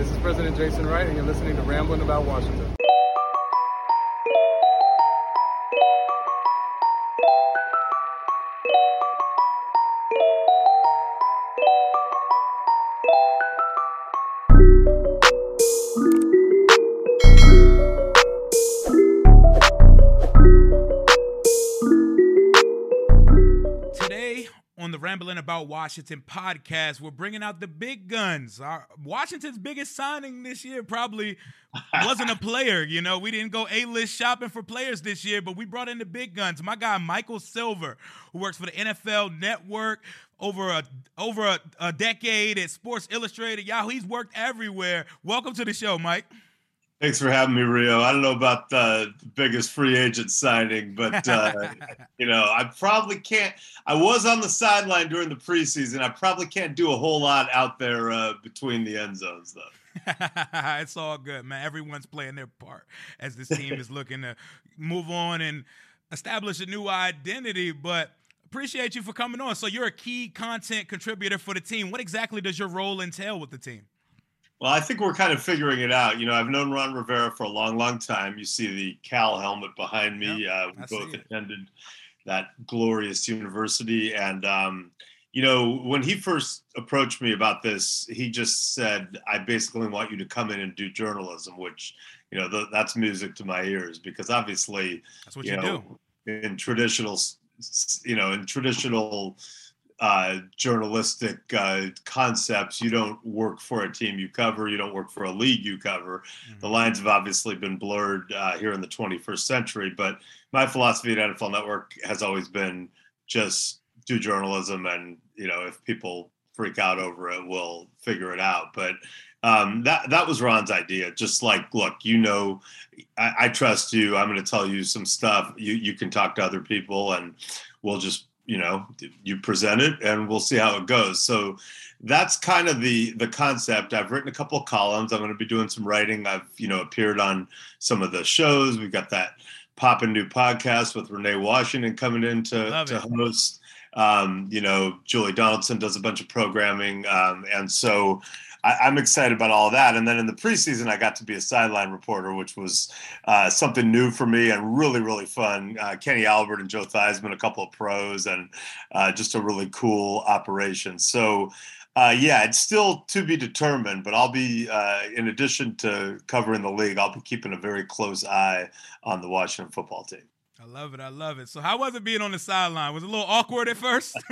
This is President Jason Wright, and you're listening to Rambling About Washington. About Washington podcast. We're bringing out the big guns. Our Washington's biggest signing this year probably wasn't a player. You know, we didn't go A-list shopping for players this year, but we brought in the big guns. My guy Michael Silver, who works for the NFL Network over a over a, a decade at Sports Illustrated. Yahoo, he's worked everywhere. Welcome to the show, Mike. Thanks for having me, Rio. I don't know about the biggest free agent signing, but uh, you know, I probably can't. I was on the sideline during the preseason. I probably can't do a whole lot out there uh, between the end zones, though. it's all good, man. Everyone's playing their part as this team is looking to move on and establish a new identity. But appreciate you for coming on. So you're a key content contributor for the team. What exactly does your role entail with the team? Well, I think we're kind of figuring it out. You know, I've known Ron Rivera for a long, long time. You see the Cal helmet behind me. Yep, uh, we both attended that glorious university. And, um, you know, when he first approached me about this, he just said, I basically want you to come in and do journalism, which, you know, th- that's music to my ears because obviously, that's what you, you know, do. in traditional, you know, in traditional, uh, journalistic uh, concepts. You don't work for a team you cover. You don't work for a league you cover. Mm-hmm. The lines have obviously been blurred uh, here in the 21st century. But my philosophy at NFL Network has always been just do journalism, and you know if people freak out over it, we'll figure it out. But um, that that was Ron's idea. Just like, look, you know, I, I trust you. I'm going to tell you some stuff. You you can talk to other people, and we'll just you know you present it and we'll see how it goes. So that's kind of the the concept. I've written a couple of columns. I'm going to be doing some writing. I've you know appeared on some of the shows. We've got that poppin' new podcast with renee washington coming in to, to host. Um, you know julie donaldson does a bunch of programming. Um, and so I, am excited about all that. And then in the preseason, I got to be a sideline reporter, which was uh, something new for me and really, really fun. Uh, Kenny Albert and Joe Theismann, a couple of pros, and uh, just a really cool operation. So, uh, yeah, it's still to be determined, but I'll be, uh, in addition to covering the league, I'll be keeping a very close eye on the Washington football team. I love it. I love it. So, how was it being on the sideline? Was it a little awkward at first?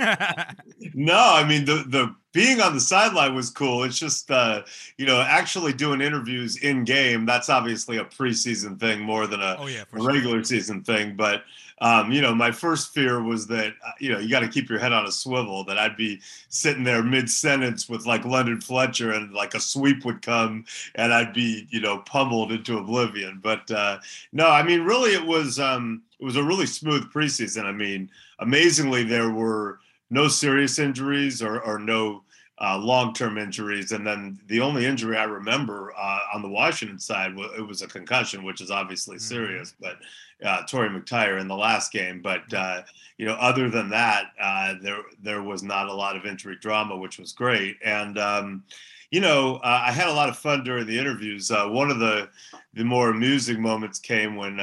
no, I mean the the being on the sideline was cool. It's just uh, you know actually doing interviews in game. That's obviously a preseason thing more than a, oh, yeah, a regular sure. season thing. But um, you know, my first fear was that uh, you know you got to keep your head on a swivel. That I'd be sitting there mid sentence with like London Fletcher, and like a sweep would come, and I'd be you know pummeled into oblivion. But uh, no, I mean, really, it was um, it was a really smooth preseason. I mean, amazingly, there were no serious injuries or, or no uh, long-term injuries, and then the only injury I remember uh, on the Washington side was it was a concussion, which is obviously mm-hmm. serious. But uh, Torry McTyer in the last game, but uh, you know, other than that, uh, there there was not a lot of injury drama, which was great. And um, you know, uh, I had a lot of fun during the interviews. one of the the more amusing moments came when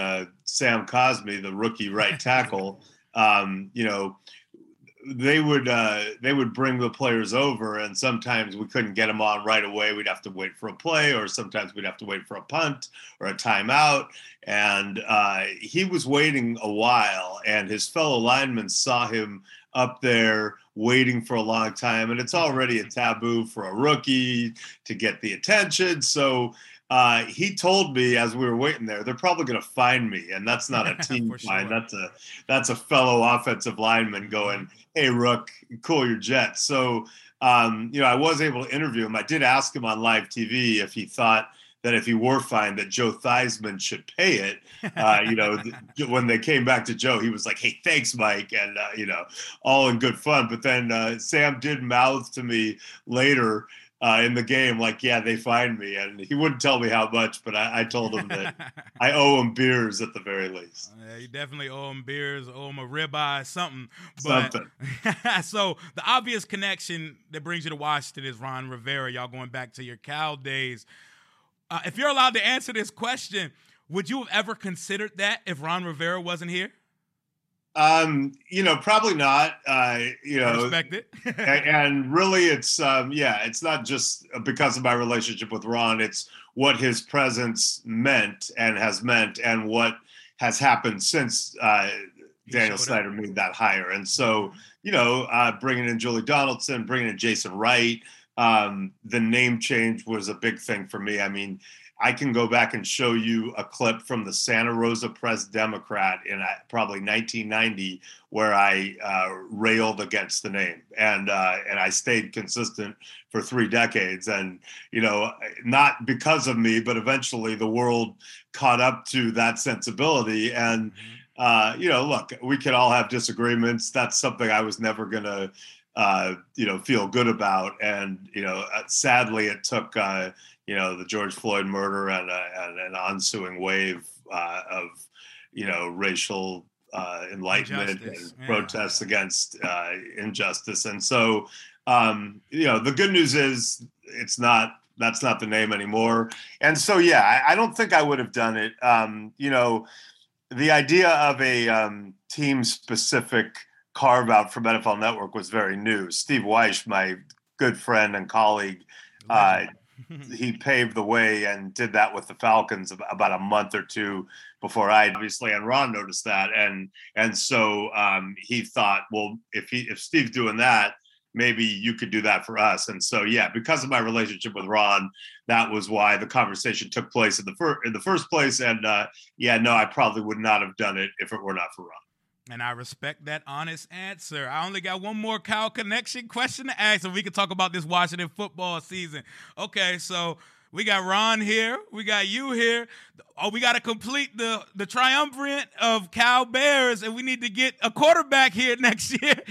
Sam Cosmi, the rookie right tackle, um, you know they would uh, they would bring the players over, and sometimes we couldn't get them on right away. We'd have to wait for a play, or sometimes we'd have to wait for a punt or a timeout. And uh, he was waiting a while, and his fellow linemen saw him up there waiting for a long time, and it's already a taboo for a rookie to get the attention. So uh, he told me as we were waiting there, they're probably going to find me, and that's not a team find. That's a that's a fellow offensive lineman going, "Hey, Rook, cool your jet." So, um, you know, I was able to interview him. I did ask him on live TV if he thought that if he were fined, that Joe Theismann should pay it. Uh, you know, when they came back to Joe, he was like, "Hey, thanks, Mike," and uh, you know, all in good fun. But then uh, Sam did mouth to me later uh, in the game, like, yeah, they find me, and he wouldn't tell me how much, but I, I told him that I owe him beers at the very least. Yeah, you definitely owe him beers, owe him a ribeye, something. But, Something. so the obvious connection that brings you to Washington is Ron Rivera. Y'all going back to your Cal days. Uh, if you're allowed to answer this question, would you have ever considered that if Ron Rivera wasn't here? Um, you know, probably not. Uh, you I know, respect it. and, really it's um yeah it's not just because of my relationship with ron it's what his presence meant and has meant and what has happened since uh daniel snyder made that hire and so you know uh bringing in julie donaldson bringing in jason wright um the name change was a big thing for me i mean I can go back and show you a clip from the Santa Rosa Press Democrat in uh, probably 1990 where I uh, railed against the name, and uh, and I stayed consistent for three decades. And you know, not because of me, but eventually the world caught up to that sensibility. And uh, you know, look, we can all have disagreements. That's something I was never gonna. Uh, you know, feel good about, and you know, uh, sadly, it took uh, you know the George Floyd murder and, uh, and an ensuing wave uh, of you know racial uh, enlightenment Injustice, and yeah. protests against uh, injustice. And so, um, you know, the good news is it's not that's not the name anymore. And so, yeah, I, I don't think I would have done it. Um, you know, the idea of a um, team specific carve out from NFL Network was very new. Steve Wyche, my good friend and colleague, uh, he paved the way and did that with the Falcons about a month or two before I obviously and Ron noticed that and and so um, he thought well if he if Steve's doing that maybe you could do that for us and so yeah because of my relationship with Ron that was why the conversation took place in the first in the first place and uh, yeah no I probably would not have done it if it were not for Ron. And I respect that honest answer. I only got one more Cal connection question to ask, and we can talk about this Washington football season. Okay, so we got Ron here, we got you here. Oh, we got to complete the the triumvirate of Cal Bears, and we need to get a quarterback here next year.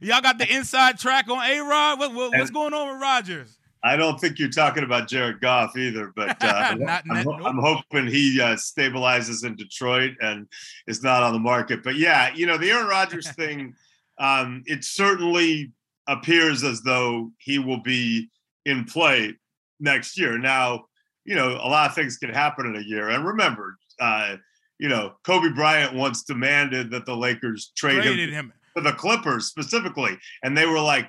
Y'all got the inside track on A Rod. What, what, what's going on with Rodgers? I don't think you're talking about Jared Goff either, but uh, Not- I'm, not- I'm hoping he uh, stabilizes in Detroit and is not on the market. But yeah, you know, the Aaron Rodgers thing, um, it certainly appears as though he will be in play next year. Now, you know, a lot of things can happen in a year. And remember, uh, you know, Kobe Bryant once demanded that the Lakers trade him Traded him. to the Clippers specifically, and they were like,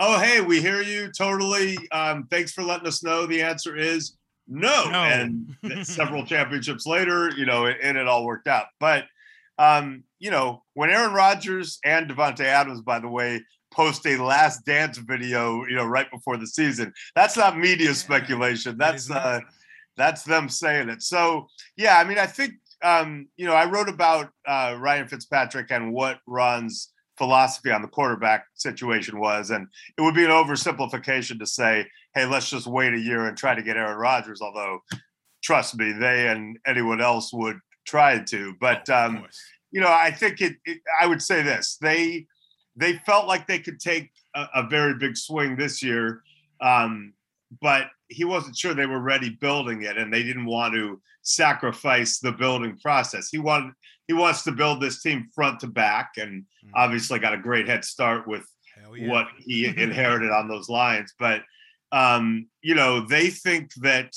"Oh, hey, we hear you totally. Um, thanks for letting us know." The answer is no, No. and several championships later, you know, and it all worked out. But um, you know, when Aaron Rodgers and Davante Adams, by the way, post a Last Dance video, you know, right before the season, that's not media speculation. That's uh, that's them saying it. So yeah, I mean, I think um, you know, I wrote about uh, Ryan Fitzpatrick and what Ron's philosophy on the quarterback situation was, and it would be an oversimplification to say, "Hey, let's just wait a year and try to get Aaron Rodgers." Although, trust me, they and anyone else would try to. But um, you know, I think it, it. I would say this: they they felt like they could take a, a very big swing this year, um, but he wasn't sure they were ready building it, and they didn't want to sacrifice the building process. He wanted he wants to build this team front to back, and Mhm. obviously got a great head start with yeah. what he inherited on those lines. But um, you know, they think that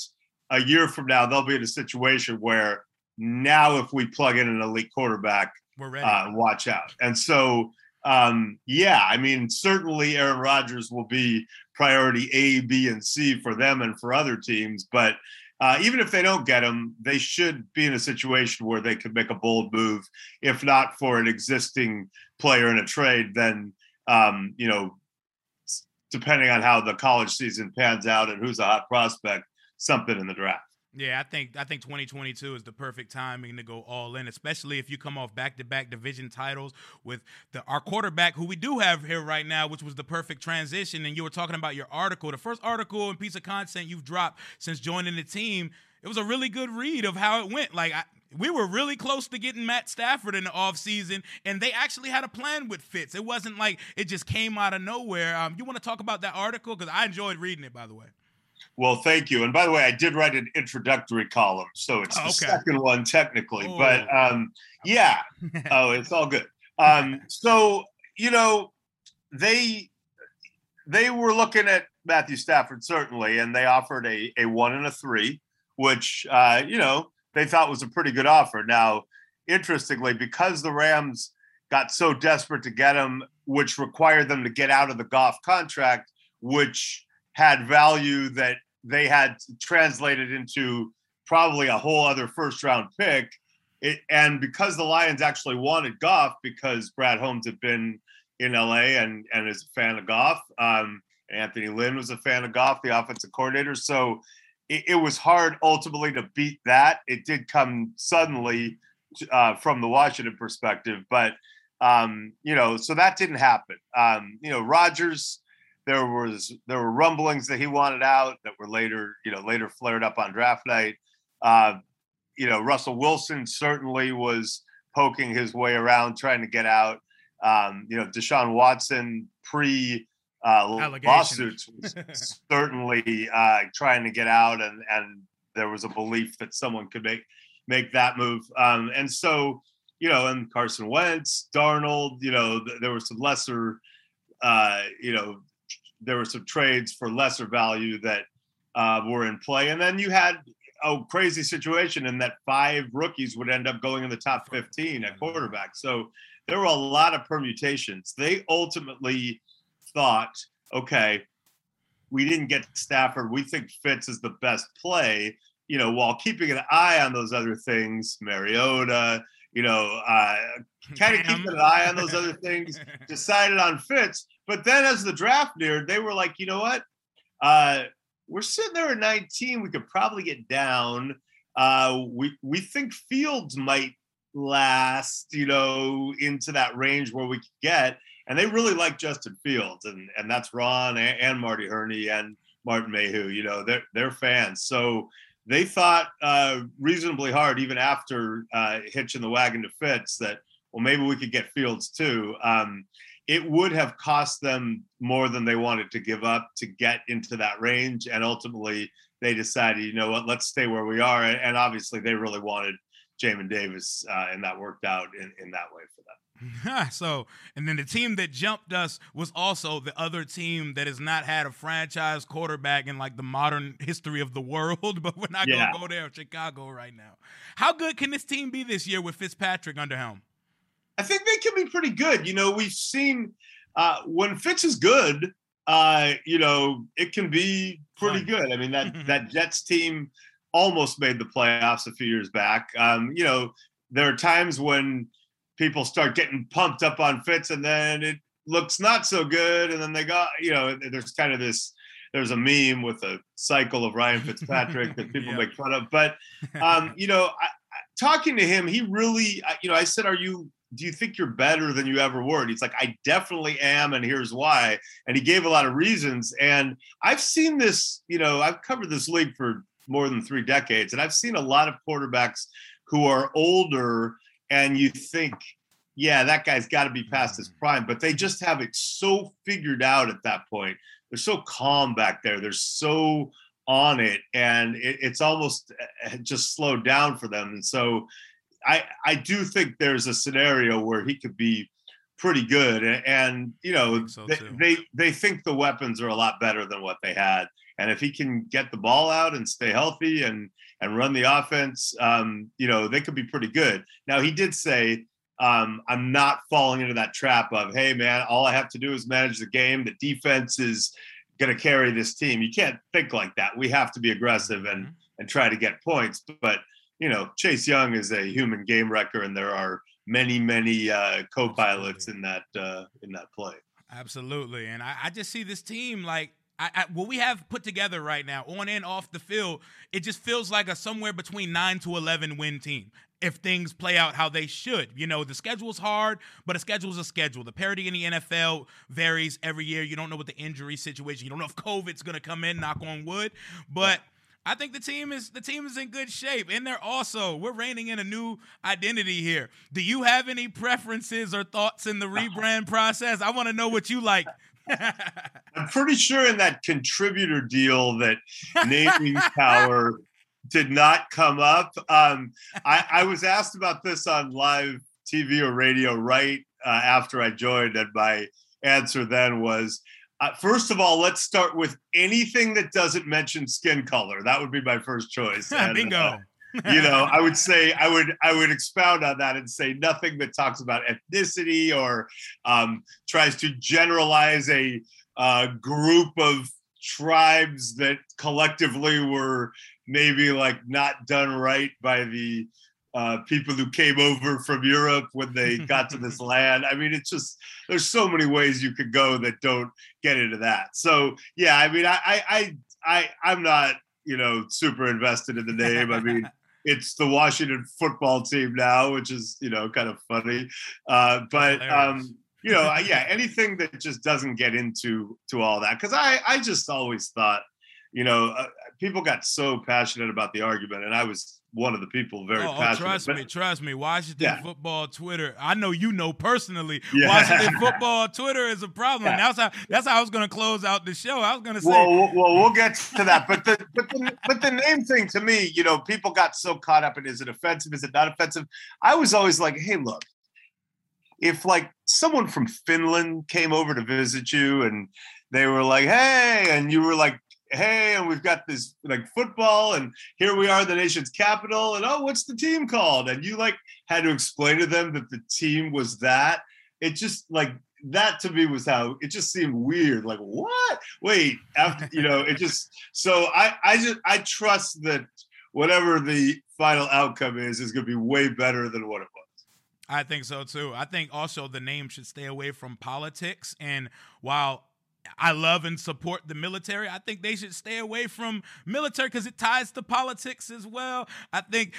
a year from now they'll be in a situation where now if we plug in an elite quarterback, We're ready. uh, watch out. And so, um, yeah, I mean, certainly Aaron Rodgers will be priority A, B, and C for them and for other teams. But uh, even if they don't get him, they should be in a situation where they could make a bold move. If not for an existing player in a trade, then um, you know, depending on how the college season pans out and who's a hot prospect, something in the draft. Yeah, I think I think 2022 is the perfect timing to go all in, especially if you come off back-to-back division titles with the our quarterback who we do have here right now, which was the perfect transition. And you were talking about your article, the first article and piece of content you've dropped since joining the team. It was a really good read of how it went. Like I, we were really close to getting Matt Stafford in the offseason, and they actually had a plan with Fitz. It wasn't like it just came out of nowhere. Um, you want to talk about that article? Because I enjoyed reading it, by the way. Well, thank you. And by the way, I did write an introductory column, so it's oh, the second one technically. Oh. But um, yeah, oh, it's all good. Um, so you know, they they were looking at Matthew Stafford certainly, and they offered a a one and a three, which uh, you know they thought was a pretty good offer. Now, interestingly, because the Rams got so desperate to get him, which required them to get out of the Goff contract, which had value that they had translated into probably a whole other first round pick. It, and because the Lions actually wanted Goff because Brad Holmes had been in LA and, and is a fan of Goff. Um, Anthony Lynn was a fan of Goff, the offensive coordinator. So it, it was hard ultimately to beat that. It did come suddenly uh, from the Washington perspective, but um, you know, so that didn't happen. Um, you know, Rodgers there was there were rumblings that he wanted out that were later you know later flared up on draft night. Uh, you know Russell Wilson certainly was poking his way around trying to get out. Um, you know Deshaun Watson pre uh, lawsuits was certainly uh, trying to get out, and and there was a belief that someone could make make that move. Um, and so you know, and Carson Wentz, Darnold, you know, th- there were some lesser, uh, you know, there were some trades for lesser value that uh, were in play, and then you had a crazy situation in that five rookies would end up going in the top 15 at quarterback. So there were a lot of permutations. They ultimately thought, okay, we didn't get Stafford. We think Fitz is the best play, you know, while keeping an eye on those other things, Mariota, you know, uh, kind of keeping an eye on those other things, decided on Fitz. But then as the draft neared, they were like, you know what? Uh, we're sitting there at 19. We could probably get down. Uh, we we think Fields might last, you know, into that range where we could get. And they really like Justin Fields, and and that's Ron and, and Marty Hurney and Martin Mayhew. You know, they're they're fans. So they thought uh, reasonably hard, even after uh, hitching the wagon to Fitz, that well maybe we could get Fields too. Um, it would have cost them more than they wanted to give up to get into that range. And ultimately, they decided, you know what, let's stay where we are. And obviously, they really wanted Jamin Davis, uh, and that worked out in, in that way for them. so, and then the team that jumped us was also the other team that has not had a franchise quarterback in like the modern history of the world. But we're not yeah. gonna go there, Chicago, right now. How good can this team be this year with Fitzpatrick under helm? I think they can be pretty good. You know, we've seen uh, when Fitz is good, uh, you know, it can be pretty good. I mean, that that Jets team almost made the playoffs a few years back. Um, you know, there are times when people start getting pumped up on Fitz, and then it looks not so good, and then they got, you know, there's kind of this. There's a meme with a cycle of Ryan Fitzpatrick that people make fun of, but um, you know, I, talking to him, he really, you know, I said, "Are you do you think you're better than you ever were? And he's like, I definitely am, and here's why. And he gave a lot of reasons. And I've seen this, you know, I've covered this league for more than three decades, and I've seen a lot of quarterbacks who are older, and you think, yeah, that guy's got to be past his mm. prime, but they just have it so figured out at that point. They're so calm back there. They're so on it, and it, it's almost eh, just slowed down for them. And so I I do think there's a scenario where he could be pretty good, and, and you know so they, they they think the weapons are a lot better than what they had, and if he can get the ball out and stay healthy and and run the offense, um, you know they could be pretty good. Now he did say. Um, I'm not falling into that trap of, hey man, all I have to do is manage the game. The defense is going to carry this team. You can't think like that. We have to be aggressive and mm-hmm. and try to get points. But you know, Chase Young is a human game wrecker, and there are many, many uh, co-pilots in that uh, in that play. Absolutely, and I, I just see this team like I, I, what we have put together right now, on and off the field, it just feels like a somewhere between nine to eleven win team. If things play out how they should, you know, the schedule's hard, but a schedule's a schedule. The parity in the NFL varies every year. You don't know what the injury situation. You don't know if COVID's going to come in. Knock on wood, but I think the team is the team is in good shape, and they're also we're reigning in a new identity here. Do you have any preferences or thoughts in the rebrand process? I want to know what you like. I'm pretty sure in that contributor deal that naming power did not come up. Um, I, I, was asked about this on live TV or radio right uh, after I joined, and my answer then was uh, first of all, let's start with anything that doesn't mention skin color. That would be my first choice. And, Bingo. Uh, you know, I would say I would I would expound on that and say nothing that talks about ethnicity or um, tries to generalize a uh, group of tribes that collectively were maybe like not done right by the uh, people who came over from Europe when they got to this land. I mean, it's just there's so many ways you could go that don't get into that. So yeah, I mean, I I I I'm not you know super invested in the name. I mean. It's the Washington football team now, which is you know kind of funny, uh, but um, you know yeah, anything that just doesn't get into to all that because I I just always thought you know uh, people got so passionate about the argument, and I was one of the people very oh, oh passionate. Oh, trust me, trust me. Washington yeah. football Twitter. I know you know personally. Yeah. Washington football Twitter is a problem. Yeah. That's how that's how I was going to close out the show. I was going to say. Well, well, we'll get to that. But the but the but the name thing to me, you know, people got so caught up in is it offensive? Is it not offensive? I was always like, hey, look, if like someone from Finland came over to visit you and they were like, hey, and you were like hey, and we've got this like football, and here we are, the nation's capital, and oh, what's the team called? And you like had to explain to them that the team was that. It just like that to me was how it just seemed weird. Like, what? Wait, after you know, it just so I I just I trust that whatever the final outcome is is gonna be way better than what it was. I think so too. I think also the name should stay away from politics. And while I love and support the military. I think they should stay away from military because it ties to politics as well. I think,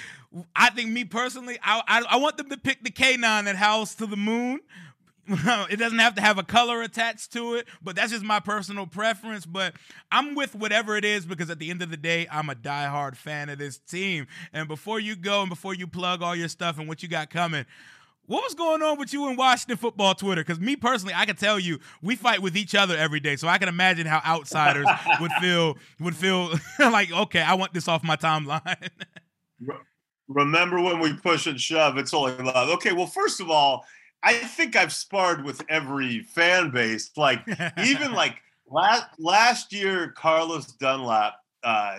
I think me personally, I, I, I want them to pick the K9 that howls to the moon. it doesn't have to have a color attached to it, but that's just my personal preference. But I'm with whatever it is because at the end of the day, I'm a diehard fan of this team. And before you go and before you plug all your stuff and what you got coming, what was going on with you in Washington football Twitter? Because me personally, I can tell you, we fight with each other every day, so I can imagine how outsiders would feel would feel like, okay, I want this off my timeline. Remember when we push and shove? It's only love. Okay, well, first of all, I think I've sparred with every fan base. Like even like last last year, Carlos Dunlap uh,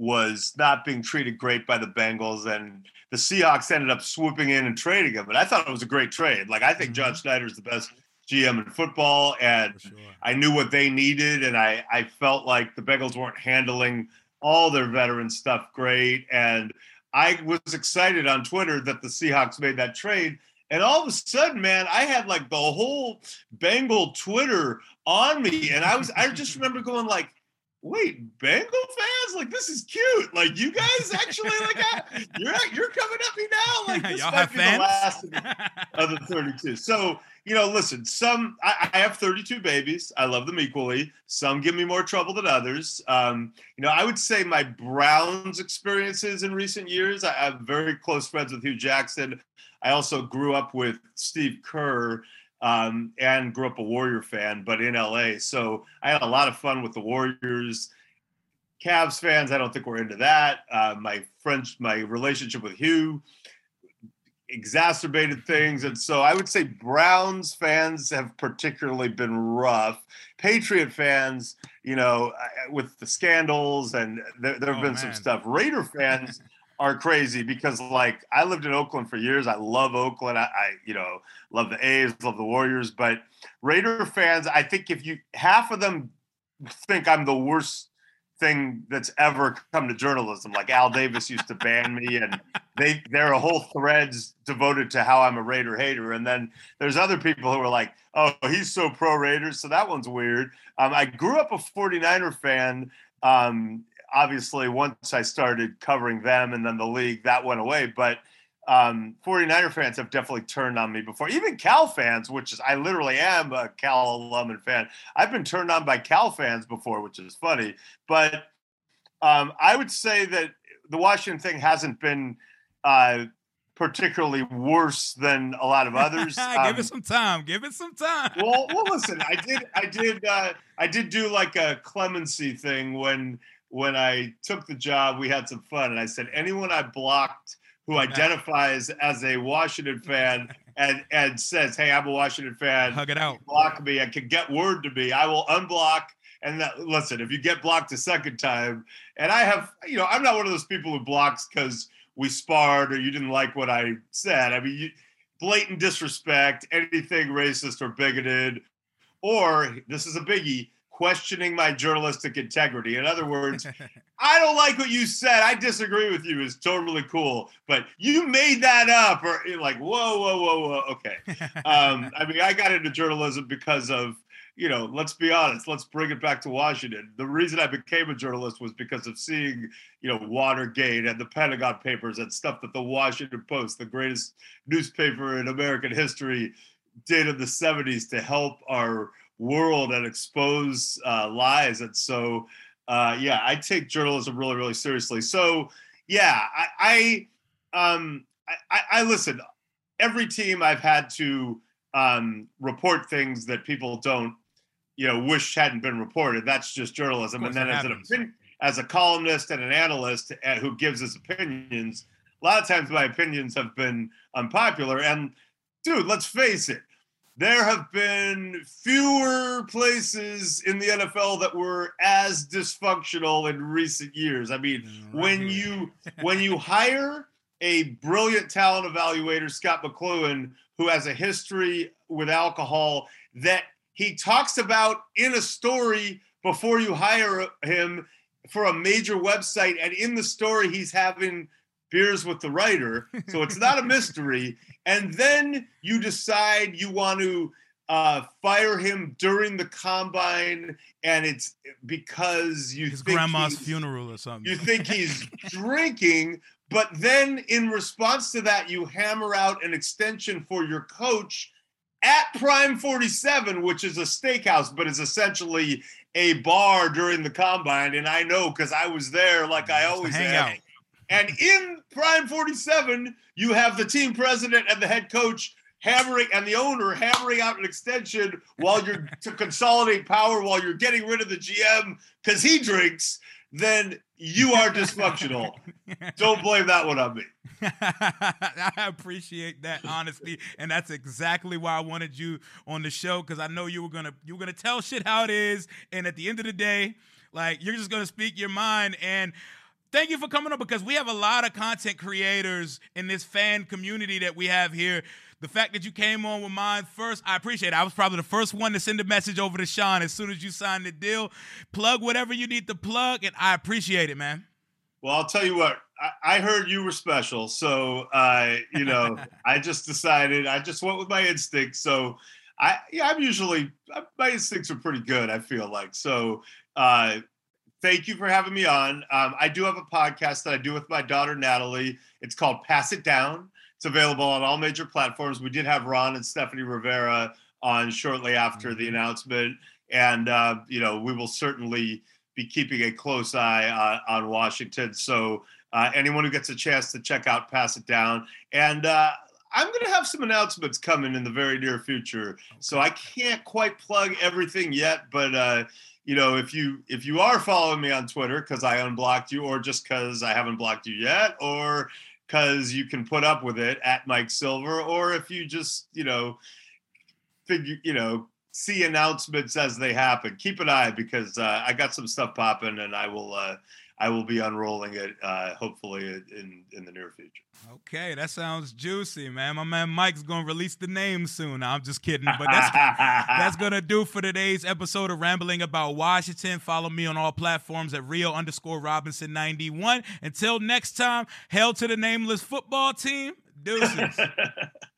was not being treated great by the Bengals and the Seahawks ended up swooping in and trading him. But I thought it was a great trade. Like I think John mm-hmm. Schneider is the best GM in football, and sure. I knew what they needed, and I I felt like the Bengals weren't handling all their veteran stuff great, and I was excited on Twitter that the Seahawks made that trade. And all of a sudden, man, I had like the whole Bengal Twitter on me, and I was I just remember going like, wait, Bengal fans? Like this is cute. Like you guys actually like you're you're coming at me now. Like this Y'all might be fans? the last of the 32. So you know, listen. Some I, I, have 32 babies. I love them equally. Some give me more trouble than others. Um, you know, I would say my Browns experiences in recent years. I have very close friends with Hue Jackson. I also grew up with Steve Kerr um, and grew up a Warrior fan, but in LA. So I had a lot of fun with the Warriors. Cavs fans, I don't think we're into that. Uh, my friends, my relationship with Hue exacerbated things. And so I would say Browns fans have particularly been rough. Patriot fans, you know, with the scandals and there, there have oh, been man. some stuff. Raider fans are crazy because like I lived in Oakland for years. I love Oakland. I, I, you know love the A's, love the Warriors. But Raider fans, I think if you half of them think I'm the worst thing that's ever come to journalism. Like Al Davis used to ban me, and they there are whole threads devoted to how I'm a Raider hater. And then there's other people who are like, "Oh, he's so pro Raiders," so that one's weird. Um, I grew up a 49er fan. Um, obviously once I started covering them and then the league, that went away. But um, 49er fans have definitely turned on me before. Even Cal fans, which is I literally am a Cal alum and fan. I've been turned on by Cal fans before, which is funny. But um, I would say that the Washington thing hasn't been uh, particularly worse than a lot of others. Give Um, it some time. Give it some time. well, well, listen, I did, I did, uh, I did do like a clemency thing when when I took the job. We had some fun, and I said anyone I blocked who identifies as a Washington fan and and says, "Hey, I'm a Washington fan," Hug it out. block me and can get word to me, I will unblock. And that, listen, if you get blocked a second time, and I have, you know, I'm not one of those people who blocks because we sparred or you didn't like what I said. I mean, you, blatant disrespect, anything racist or bigoted, or this is a biggie, questioning my journalistic integrity. In other words, I don't like what you said. I disagree with you. Is totally cool, but you made that up, or like, whoa, whoa, whoa, whoa. Okay. Um, I mean, I got into journalism because of, you know, let's be honest. Let's bring it back to Washington. The reason I became a journalist was because of seeing, you know, Watergate and the Pentagon Papers and stuff that the Washington Post, the greatest newspaper in American history, did in the 70s to help our world and expose uh, lies. And so, uh, yeah, I take journalism really, really seriously. So, yeah, I, I, um, I, I, listen. Every team I've had to um, report things that people don't, you know, wish hadn't been reported. That's just journalism. And then as an happens. as a columnist and an analyst uh, who gives his opinions, a lot of times my opinions have been unpopular. And dude, let's face it, there have been fewer places in the NFL that were as dysfunctional in recent years. I mean, mm, Right when you when you hire a brilliant talent evaluator, Scot McCloughan, who has a history with alcohol that he talks about in a story before you hire him for a major website, and in the story he's having beers with the writer, so it's not a mystery. And then you decide you want to uh, fire him during the combine, and it's because you His think grandma's he's- funeral or something. you think he's drinking, but then in response to that, you hammer out an extension for your coach at Prime 47, which is a steakhouse, but is essentially a bar during the combine. And I know because I was there like I always hang am. And in Prime 47, you have the team president and the head coach hammering and the owner hammering out an extension while you're to consolidate power while you're getting rid of the GM because he drinks, then you are dysfunctional. Don't blame that one on me. I appreciate that honesty, and that's exactly why I wanted you on the show because I know you were gonna you were gonna tell shit how it is, and at the end of the day, like you're just gonna speak your mind. And thank you for coming on because we have a lot of content creators in this fan community that we have here. The fact that you came on with mine first, I appreciate it. I was probably the first one to send a message over to Sean as soon as you signed the deal. Plug whatever you need to plug, and I appreciate it, man. Well, I'll tell you what. I, I heard you were special, so uh, you know, I just decided. I just went with my instincts. So, I yeah, I'm usually my instincts are pretty good. I feel like so. Uh, thank you for having me on. Um, I do have a podcast that I do with my daughter Natalie. It's called Pass It Down. It's available on all major platforms. We did have Ron and Stephanie Rivera on shortly after the announcement, and uh, you know, we will certainly be keeping a close eye uh, on Washington. So uh, anyone who gets a chance to check out Pass It Down, and uh, I'm going to have some announcements coming in the very near future. So I can't quite plug everything yet, but uh, you know, if you if you are following me on Twitter because I unblocked you, or just because I haven't blocked you yet, or because you can put up with it at Mike Silver, or if you just you know figure you know see announcements as they happen. Keep an eye because uh, I got some stuff popping, and I will uh, I will be unrolling it uh, hopefully in in the near future. Okay, that sounds juicy, man. My man Mike's gonna release the name soon. I'm just kidding, but that's that's gonna do for today's episode of Rambling About Washington. Follow me on all platforms at Rio underscore Robinson 91. Until next time, hail to the nameless football team. Deuces.